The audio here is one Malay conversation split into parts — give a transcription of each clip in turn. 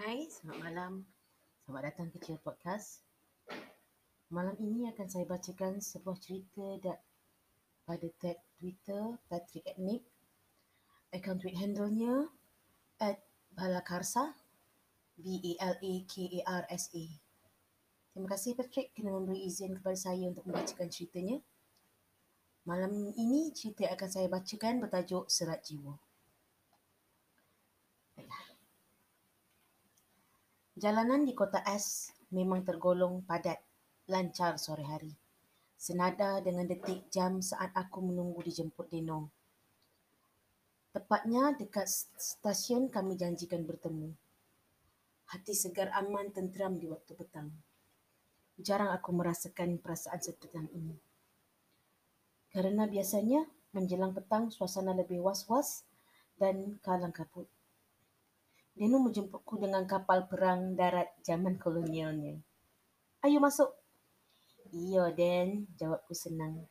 Hai, selamat malam. Selamat datang ke Chill Podcast. Malam ini akan saya bacakan sebuah cerita da- pada tag Twitter Patrick Etnik. Akaun tweet handle-nya at Balakarsa. B-A-L-A-K-A-R-S-A. Terima kasih Patrick kerana memberi izin kepada saya untuk membacakan ceritanya. Malam ini cerita yang akan saya bacakan bertajuk Serat Jiwa. Jalanan di kota S memang tergolong padat, lancar sore hari. Senada dengan detik jam saat aku menunggu dijemput Deno. Tepatnya dekat stesen kami janjikan bertemu. Hati segar aman tenteram di waktu petang. Jarang aku merasakan perasaan setenang ini. Kerana biasanya menjelang petang suasana lebih was-was dan kalang kabut. Deno menjemputku dengan kapal perang darat zaman kolonialnya. Ayo masuk. Iya, Den. Jawabku senang.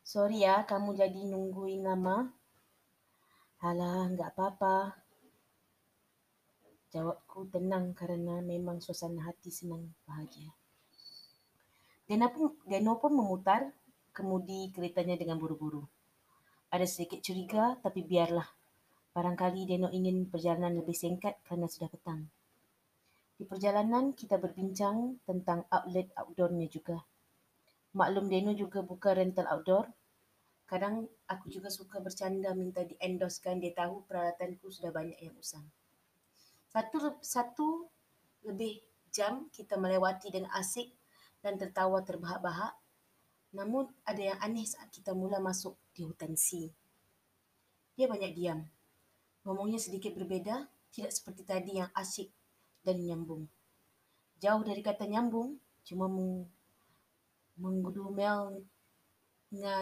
Sorry ya, kamu jadi nungguin lama. Alah, enggak apa-apa. Jawabku tenang kerana memang suasana hati senang bahagia. Deno pun, Deno pun memutar kemudi keretanya dengan buru-buru. Ada sedikit curiga tapi biarlah. Barangkali Deno ingin perjalanan lebih singkat kerana sudah petang. Di perjalanan kita berbincang tentang outlet outdoornya juga. Maklum Deno juga buka rental outdoor. Kadang aku juga suka bercanda minta di-endorsekan dia tahu peralatanku sudah banyak yang usang. Satu satu lebih jam kita melewati dengan asik dan tertawa terbahak-bahak. Namun ada yang aneh saat kita mula masuk di hutan C. Dia banyak diam. Ngomongnya sedikit berbeza, tidak seperti tadi yang asyik dan nyambung. Jauh dari kata nyambung, cuma meng, menggudumel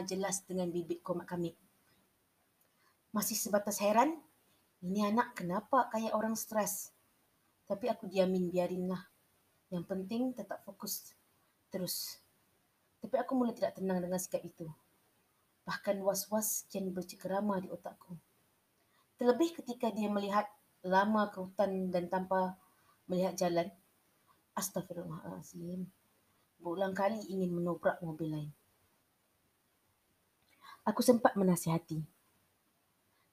jelas dengan bibit komat kamik. Masih sebatas heran, ini anak kenapa kayak orang stres? Tapi aku diamin, biarinlah. Yang penting tetap fokus terus. Tapi aku mula tidak tenang dengan sikap itu. Bahkan was-was kian bercekerama di otakku. Terlebih ketika dia melihat lama ke hutan dan tanpa melihat jalan. Astagfirullahaladzim. Berulang kali ingin menobrak mobil lain. Aku sempat menasihati.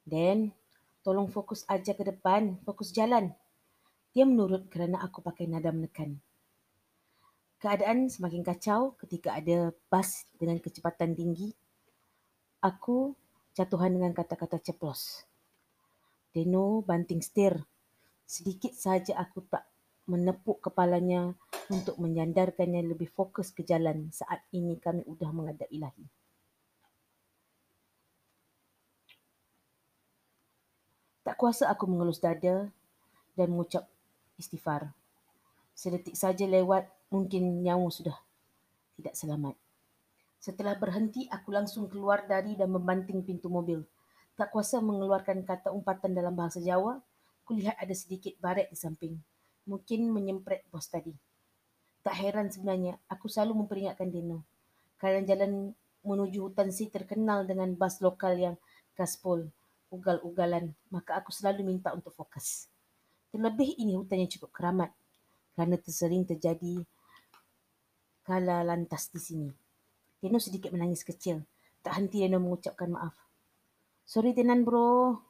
Dan tolong fokus aja ke depan, fokus jalan. Dia menurut kerana aku pakai nada menekan. Keadaan semakin kacau ketika ada bas dengan kecepatan tinggi. Aku jatuhan dengan kata-kata ceplos. Deno banting setir. Sedikit saja aku tak menepuk kepalanya untuk menyandarkannya lebih fokus ke jalan saat ini kami sudah menghadap ilahi. Tak kuasa aku mengelus dada dan mengucap istighfar. Sedetik saja lewat, mungkin nyawa sudah tidak selamat. Setelah berhenti, aku langsung keluar dari dan membanting pintu mobil. Tak kuasa mengeluarkan kata umpatan dalam bahasa Jawa, kulihat ada sedikit baret di samping. Mungkin menyempret bos tadi. Tak heran sebenarnya, aku selalu memperingatkan Dino. Kerana jalan menuju hutan si terkenal dengan bas lokal yang gaspol, ugal-ugalan, maka aku selalu minta untuk fokus. Terlebih ini hutan yang cukup keramat kerana tersering terjadi kala lantas di sini. Dino sedikit menangis kecil. Tak henti Dino mengucapkan maaf. Sorry tenan bro.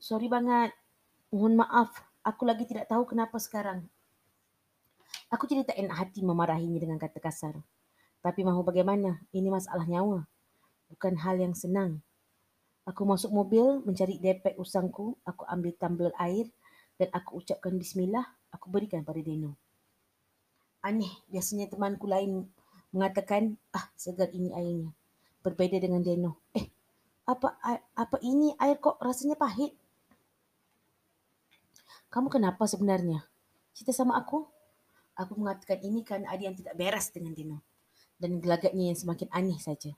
Sorry banget. Mohon maaf. Aku lagi tidak tahu kenapa sekarang. Aku jadi tak enak hati memarahinya dengan kata kasar. Tapi mahu bagaimana? Ini masalah nyawa. Bukan hal yang senang. Aku masuk mobil, mencari depek usangku, aku ambil tumbler air dan aku ucapkan bismillah, aku berikan pada Deno. Aneh, biasanya temanku lain mengatakan, ah segar ini airnya. Berbeza dengan Deno. Eh, apa apa ini air kok rasanya pahit? Kamu kenapa sebenarnya? Cerita sama aku? Aku mengatakan ini kan ada yang tidak beres dengan Deno. Dan gelagatnya yang semakin aneh saja.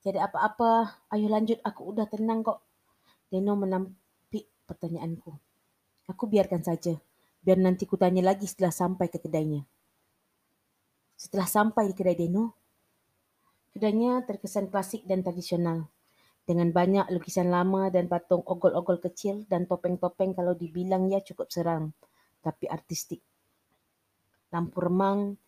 Tiada apa-apa, ayo lanjut, aku udah tenang kok. Deno menampik pertanyaanku. Aku biarkan saja, biar nanti ku tanya lagi setelah sampai ke kedainya. Setelah sampai di kedai Deno, kedainya terkesan klasik dan tradisional. dengan banyak lukisan lama dan patung ogol-ogol kecil dan topeng-topeng kalau dibilang ya cukup seram, tapi artistik. Lampu remang,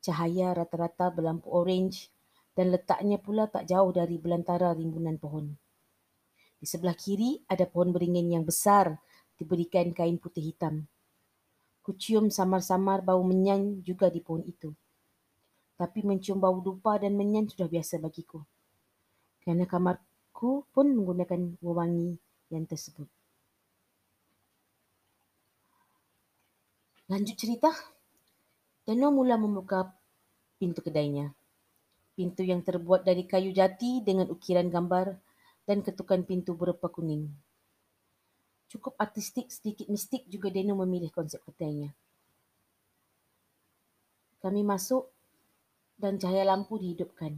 cahaya rata-rata berlampu orange dan letaknya pula tak jauh dari belantara rimbunan pohon. Di sebelah kiri ada pohon beringin yang besar diberikan kain putih hitam. Kucium samar-samar bau menyan juga di pohon itu. Tapi mencium bau dupa dan menyan sudah biasa bagiku. Kerana kamarku pun menggunakan wewangi yang tersebut. Lanjut cerita. Dano mula membuka pintu kedainya. Pintu yang terbuat dari kayu jati dengan ukiran gambar dan ketukan pintu berupa kuning. Cukup artistik, sedikit mistik juga Dano memilih konsep kedainya. Kami masuk dan cahaya lampu dihidupkan.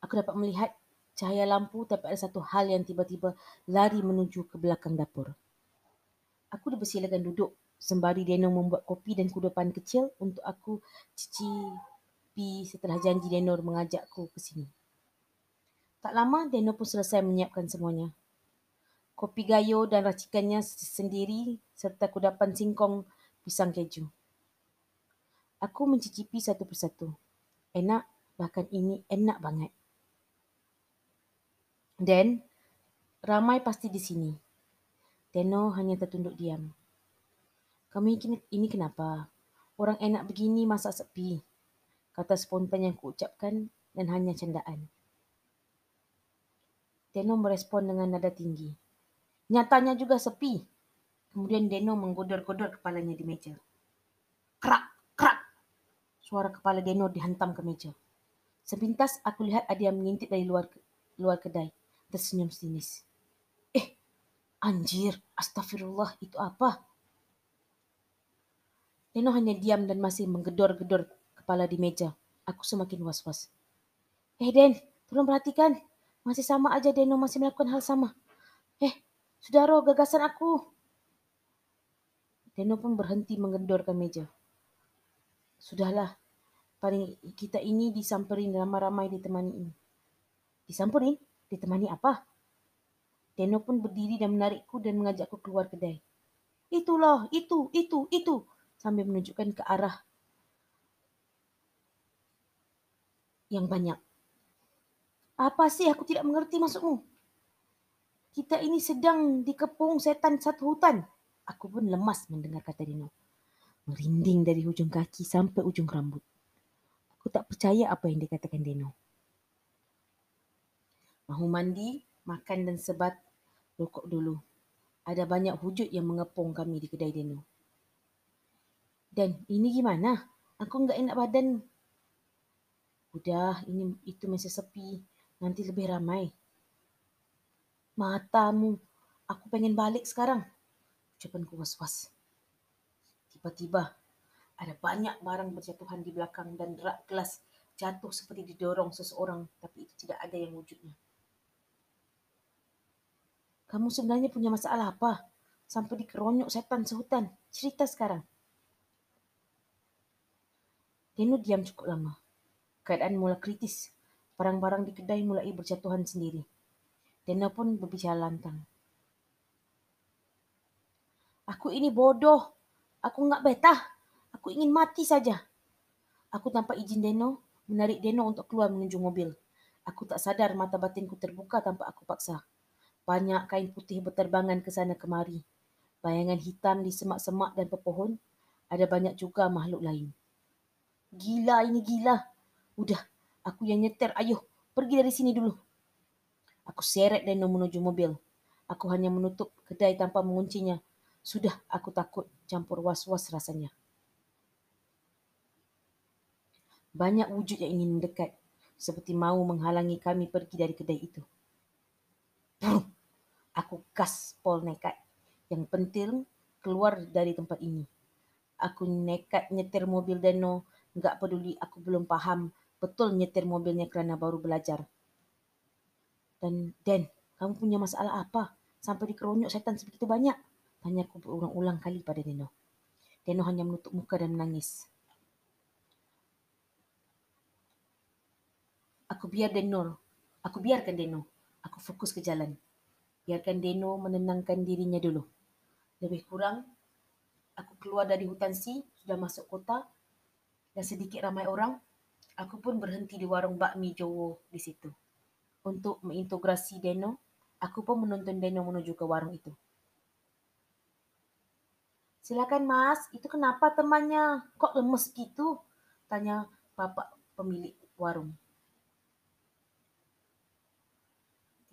Aku dapat melihat cahaya lampu tapi ada satu hal yang tiba-tiba lari menuju ke belakang dapur. Aku dipersilakan duduk sembari Deno membuat kopi dan kudapan kecil untuk aku cicipi setelah janji Deno mengajakku ke sini. Tak lama Deno pun selesai menyiapkan semuanya. Kopi gayo dan racikannya sendiri serta kudapan singkong pisang keju. Aku mencicipi satu persatu. Enak, bahkan ini enak banget. Dan ramai pasti di sini. Deno hanya tertunduk diam. Kami ini kenapa? Orang enak begini masa sepi. Kata spontan yang kuucapkan dan hanya candaan. Deno merespon dengan nada tinggi. Nyatanya juga sepi. Kemudian Deno menggodor-godor kepalanya di meja. Suara kepala Deno dihantam ke meja. Sepintas aku lihat yang mengintip dari luar luar kedai tersenyum sinis. Eh, anjir, astagfirullah, itu apa? Neno hanya diam dan masih menggedor-gedor kepala di meja. Aku semakin was-was. Eh, Den, tolong perhatikan. Masih sama aja Deno masih melakukan hal sama. Eh, sudah roh gagasan aku. Deno pun berhenti menggedorkan meja. Sudahlah, paling kita ini disamperin ramai-ramai ditemani ini. Disamperin? Ditemani apa? Deno pun berdiri dan menarikku dan mengajakku keluar kedai. Itulah, itu, itu, itu. Sambil menunjukkan ke arah yang banyak. Apa sih aku tidak mengerti maksudmu? Kita ini sedang dikepung setan satu hutan. Aku pun lemas mendengar kata Dino. Merinding dari hujung kaki sampai ujung rambut. Aku tak percaya apa yang dikatakan Dino. Mahu mandi, makan dan sebat, rokok dulu. Ada banyak wujud yang mengepung kami di kedai Deno. Dan ini gimana? Aku enggak enak badan. Udah, ini itu masih sepi. Nanti lebih ramai. Matamu, aku pengen balik sekarang. Ucapanku was-was. Tiba-tiba, ada banyak barang berjatuhan di belakang dan rak gelas jatuh seperti didorong seseorang, tapi itu tidak ada yang wujudnya. Kamu sebenarnya punya masalah apa? Sampai dikeronyok setan sehutan. Cerita sekarang. Deno diam cukup lama. Keadaan mula kritis. Barang-barang di kedai mulai berjatuhan sendiri. Deno pun berbicara lantang. Aku ini bodoh. Aku enggak betah. Aku ingin mati saja. Aku tanpa izin Deno, menarik Deno untuk keluar menuju mobil. Aku tak sadar mata batinku terbuka tanpa aku paksa. Banyak kain putih berterbangan ke sana kemari. Bayangan hitam di semak-semak dan pepohon. Ada banyak juga makhluk lain. Gila ini gila. Udah, aku yang nyetir. Ayo, pergi dari sini dulu. Aku seret dan menuju mobil. Aku hanya menutup kedai tanpa menguncinya. Sudah, aku takut campur was-was rasanya. Banyak wujud yang ingin mendekat. Seperti mau menghalangi kami pergi dari kedai itu. Aku gaspol nekat. Yang penting keluar dari tempat ini. Aku nekat nyetir mobil Deno. Enggak peduli aku belum paham betul nyetir mobilnya kerana baru belajar. Dan Den, kamu punya masalah apa? Sampai dikeronyok setan sebegitu banyak. Tanya aku berulang-ulang kali pada Deno. Deno hanya menutup muka dan menangis. Aku biar Deno. Aku biarkan Deno Aku fokus ke jalan. Biarkan Deno menenangkan dirinya dulu. Lebih kurang, aku keluar dari hutan si, sudah masuk kota, dan sedikit ramai orang. Aku pun berhenti di warung bakmi Jowo di situ. Untuk mengintegrasi Deno, aku pun menuntun Deno menuju ke warung itu. Silakan mas, itu kenapa temannya? Kok lemes gitu? Tanya bapak pemilik warung.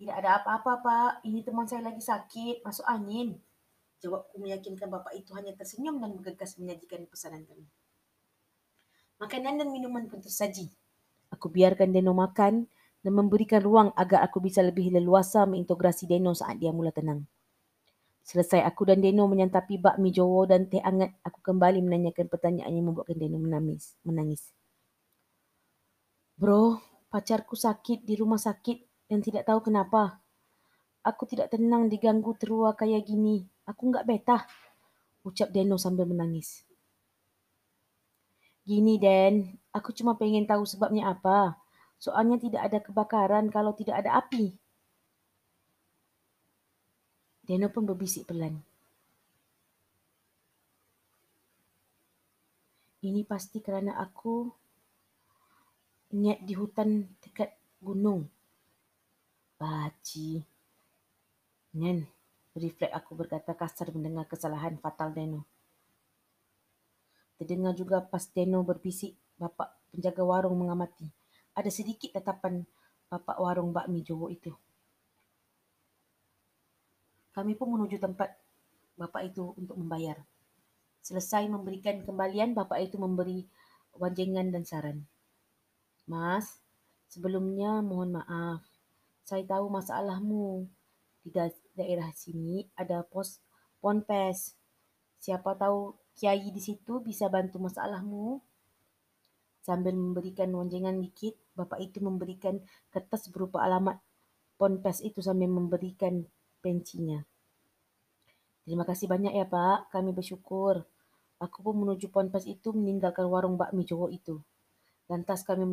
Tidak ada apa-apa, Pak. Ini teman saya lagi sakit, masuk angin. Jawabku meyakinkan bapak itu hanya tersenyum dan bergegas menyajikan pesanan kami. Makanan dan minuman pun tersaji. Aku biarkan Deno makan dan memberikan ruang agar aku bisa lebih leluasa mengintegrasi Deno saat dia mula tenang. Selesai aku dan Deno menyantapi bakmi Jowo dan teh hangat, aku kembali menanyakan pertanyaan yang membuatkan Deno menangis. menangis. Bro, pacarku sakit di rumah sakit dan tidak tahu kenapa. Aku tidak tenang diganggu terua kayak gini. Aku enggak betah. Ucap Deno sambil menangis. Gini Den, aku cuma pengen tahu sebabnya apa. Soalnya tidak ada kebakaran kalau tidak ada api. Deno pun berbisik pelan. Ini pasti kerana aku niat di hutan dekat gunung. Baci. Nen, refleks aku berkata kasar mendengar kesalahan fatal Deno. Terdengar juga pas Deno berbisik, bapak penjaga warung mengamati. Ada sedikit tatapan bapak warung bakmi Jowo itu. Kami pun menuju tempat bapak itu untuk membayar. Selesai memberikan kembalian, bapak itu memberi wanjengan dan saran. Mas, sebelumnya mohon maaf saya tahu masalahmu. Di daerah sini ada pos ponpes. Siapa tahu kiai di situ bisa bantu masalahmu. Sambil memberikan wanjangan dikit, bapak itu memberikan kertas berupa alamat ponpes itu sambil memberikan pencinya. Terima kasih banyak ya pak, kami bersyukur. Aku pun menuju ponpes itu meninggalkan warung bakmi cowok itu. Lantas kami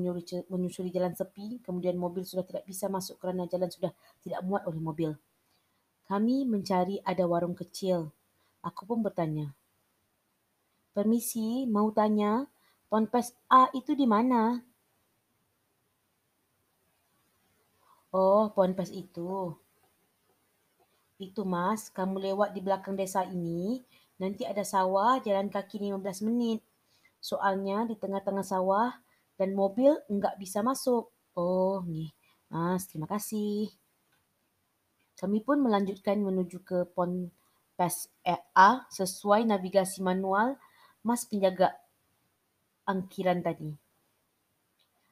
menyusuri jalan sepi, kemudian mobil sudah tidak bisa masuk kerana jalan sudah tidak muat oleh mobil. Kami mencari ada warung kecil. Aku pun bertanya. Permisi, mau tanya, Ponpes A itu di mana? Oh, Ponpes itu. Itu mas, kamu lewat di belakang desa ini, nanti ada sawah jalan kaki 15 menit. Soalnya di tengah-tengah sawah dan mobil enggak bisa masuk. Oh, nih. Mas, terima kasih. Kami pun melanjutkan menuju ke Pon Pes A sesuai navigasi manual Mas penjaga angkiran tadi.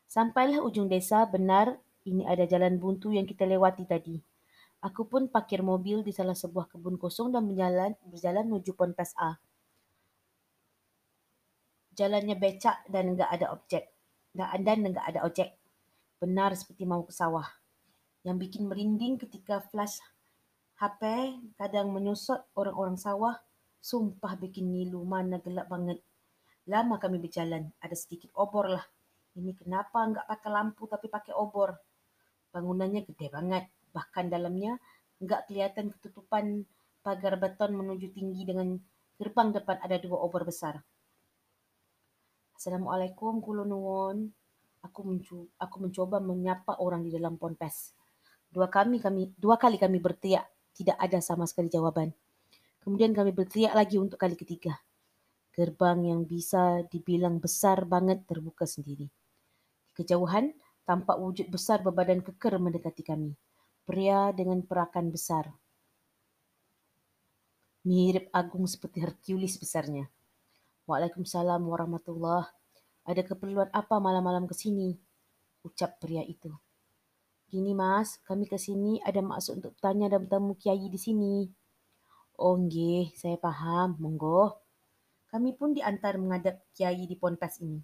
Sampailah ujung desa, benar ini ada jalan buntu yang kita lewati tadi. Aku pun parkir mobil di salah sebuah kebun kosong dan berjalan, berjalan menuju Pon Pes A. Jalannya becak dan enggak ada objek dan dan enggak ada ojek. Benar seperti mau ke sawah. Yang bikin merinding ketika flash HP kadang menyusut orang-orang sawah. Sumpah bikin nilu mana gelap banget. Lama kami berjalan, ada sedikit obor lah. Ini kenapa enggak pakai lampu tapi pakai obor? Bangunannya gede banget. Bahkan dalamnya enggak kelihatan ketutupan pagar beton menuju tinggi dengan gerbang depan ada dua obor besar. Assalamualaikum Kulonwon. Aku mencu- aku mencoba menyapa orang di dalam ponpes. Dua kami kami dua kali kami berteriak, tidak ada sama sekali jawaban. Kemudian kami berteriak lagi untuk kali ketiga. Gerbang yang bisa dibilang besar banget terbuka sendiri. Di kejauhan, tampak wujud besar berbadan keker mendekati kami. Pria dengan perakan besar. Mirip agung seperti Hercules besarnya. Waalaikumsalam warahmatullahi Ada keperluan apa malam-malam ke sini? Ucap pria itu. Gini mas, kami ke sini ada maksud untuk tanya dan bertemu kiai di sini. Oh nggih, saya paham. Monggo. Kami pun diantar menghadap kiai di ponpes ini.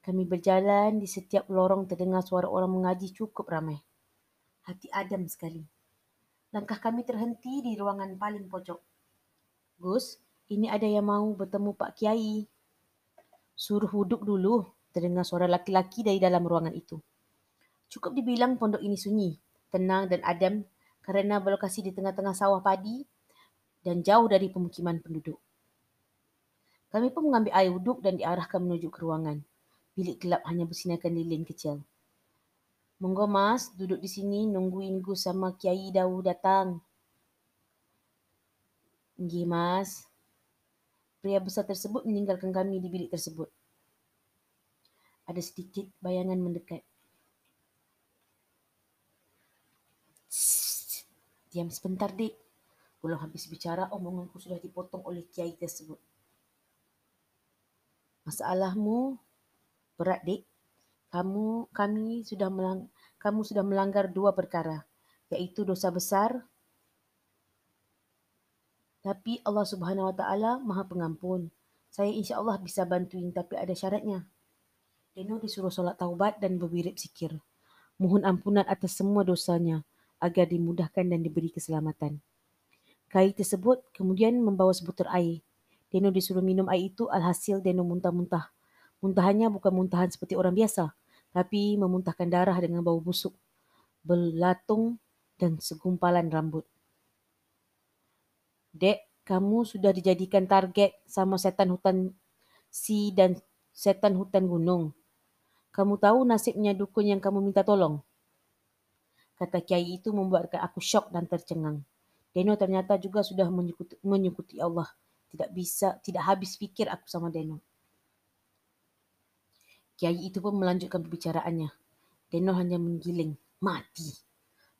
Kami berjalan di setiap lorong terdengar suara orang mengaji cukup ramai. Hati adem sekali. Langkah kami terhenti di ruangan paling pojok. Gus, ini ada yang mau bertemu Pak Kiai. Suruh duduk dulu, terdengar suara laki-laki dari dalam ruangan itu. Cukup dibilang pondok ini sunyi. tenang dan adem kerana berlokasi di tengah-tengah sawah padi dan jauh dari pemukiman penduduk. Kami pun mengambil air wuduk dan diarahkan menuju ke ruangan. Bilik gelap hanya bersinarkan lilin kecil. Monggo mas, duduk di sini nungguin Gus sama Kiai Dawu datang. Nggih mas. Pria besar tersebut meninggalkan kami di bilik tersebut. Ada sedikit bayangan mendekat. Diam sebentar, Dik. Belum habis bicara, omonganku sudah dipotong oleh kiai tersebut. Masalahmu berat, Dik. Kamu kami sudah melang, kamu sudah melanggar dua perkara, yaitu dosa besar tapi Allah Subhanahu Wa Taala Maha Pengampun. Saya insya Allah bisa bantuin tapi ada syaratnya. Deno disuruh solat taubat dan berwirid zikir. Mohon ampunan atas semua dosanya agar dimudahkan dan diberi keselamatan. Kai tersebut kemudian membawa sebutir air. Deno disuruh minum air itu alhasil Deno muntah-muntah. Muntahannya bukan muntahan seperti orang biasa, tapi memuntahkan darah dengan bau busuk, belatung dan segumpalan rambut. Dek, kamu sudah dijadikan target sama setan hutan si dan setan hutan gunung. Kamu tahu nasibnya dukun yang kamu minta tolong? Kata kiai itu membuatkan aku syok dan tercengang. Deno ternyata juga sudah menyukuti, menyukuti Allah. Tidak bisa, tidak habis fikir aku sama Deno. Kiai itu pun melanjutkan pembicaraannya. Deno hanya menggiling, mati.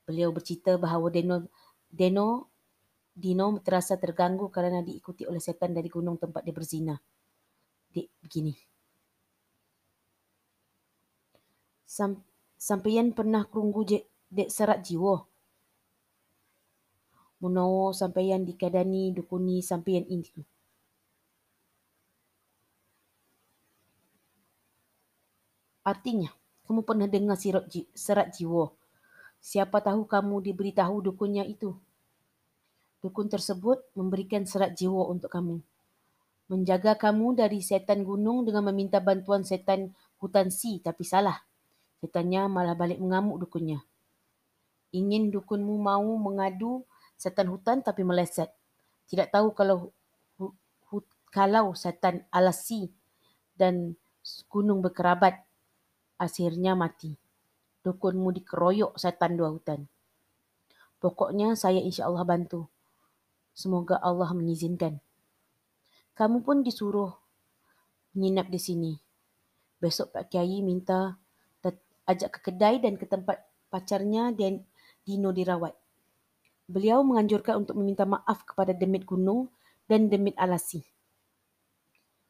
Beliau bercerita bahawa Deno, Deno, Dino terasa terganggu kerana diikuti oleh setan dari gunung tempat dia berzina. Dek, begini. Sam, sampeyan pernah kerunggu je, dek serat jiwa. Menawa sampeyan dikadani dukuni sampeyan ini. Artinya, kamu pernah dengar sirat, serat jiwa. Siapa tahu kamu diberitahu dukunnya itu. Dukun tersebut memberikan serat jiwa untuk kamu. Menjaga kamu dari setan gunung dengan meminta bantuan setan hutan si tapi salah. Setannya malah balik mengamuk dukunnya ingin dukunmu mau mengadu setan hutan tapi meleset. Tidak tahu kalau hu, hu, kalau setan alasi dan gunung berkerabat, akhirnya mati. Dukunmu dikeroyok setan dua hutan. Pokoknya saya insya Allah bantu. Semoga Allah mengizinkan. Kamu pun disuruh menginap di sini. Besok Pak Kiai minta ajak ke kedai dan ke tempat pacarnya dan Dino dirawat. Beliau menganjurkan untuk meminta maaf kepada Demit Gunung dan Demit Alasi.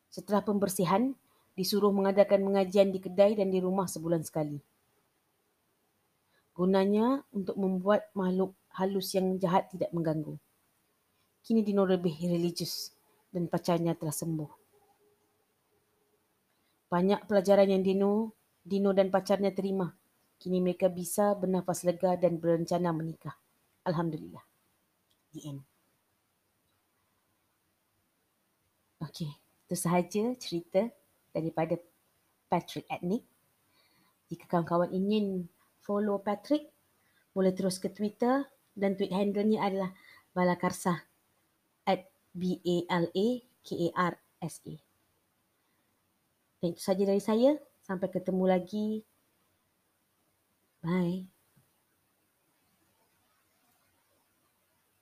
Setelah pembersihan, disuruh mengadakan mengajian di kedai dan di rumah sebulan sekali. Gunanya untuk membuat makhluk halus yang jahat tidak mengganggu. Kini Dino lebih religius dan pacarnya telah sembuh. Banyak pelajaran yang Dino, Dino dan pacarnya terima Kini mereka bisa bernafas lega dan berencana menikah. Alhamdulillah. The end. Okey, itu sahaja cerita daripada Patrick Etnik. Jika kawan-kawan ingin follow Patrick, boleh terus ke Twitter dan tweet handle-nya adalah balakarsa at B-A-L-A-K-A-R-S-A. Dan itu sahaja dari saya. Sampai ketemu lagi Bye.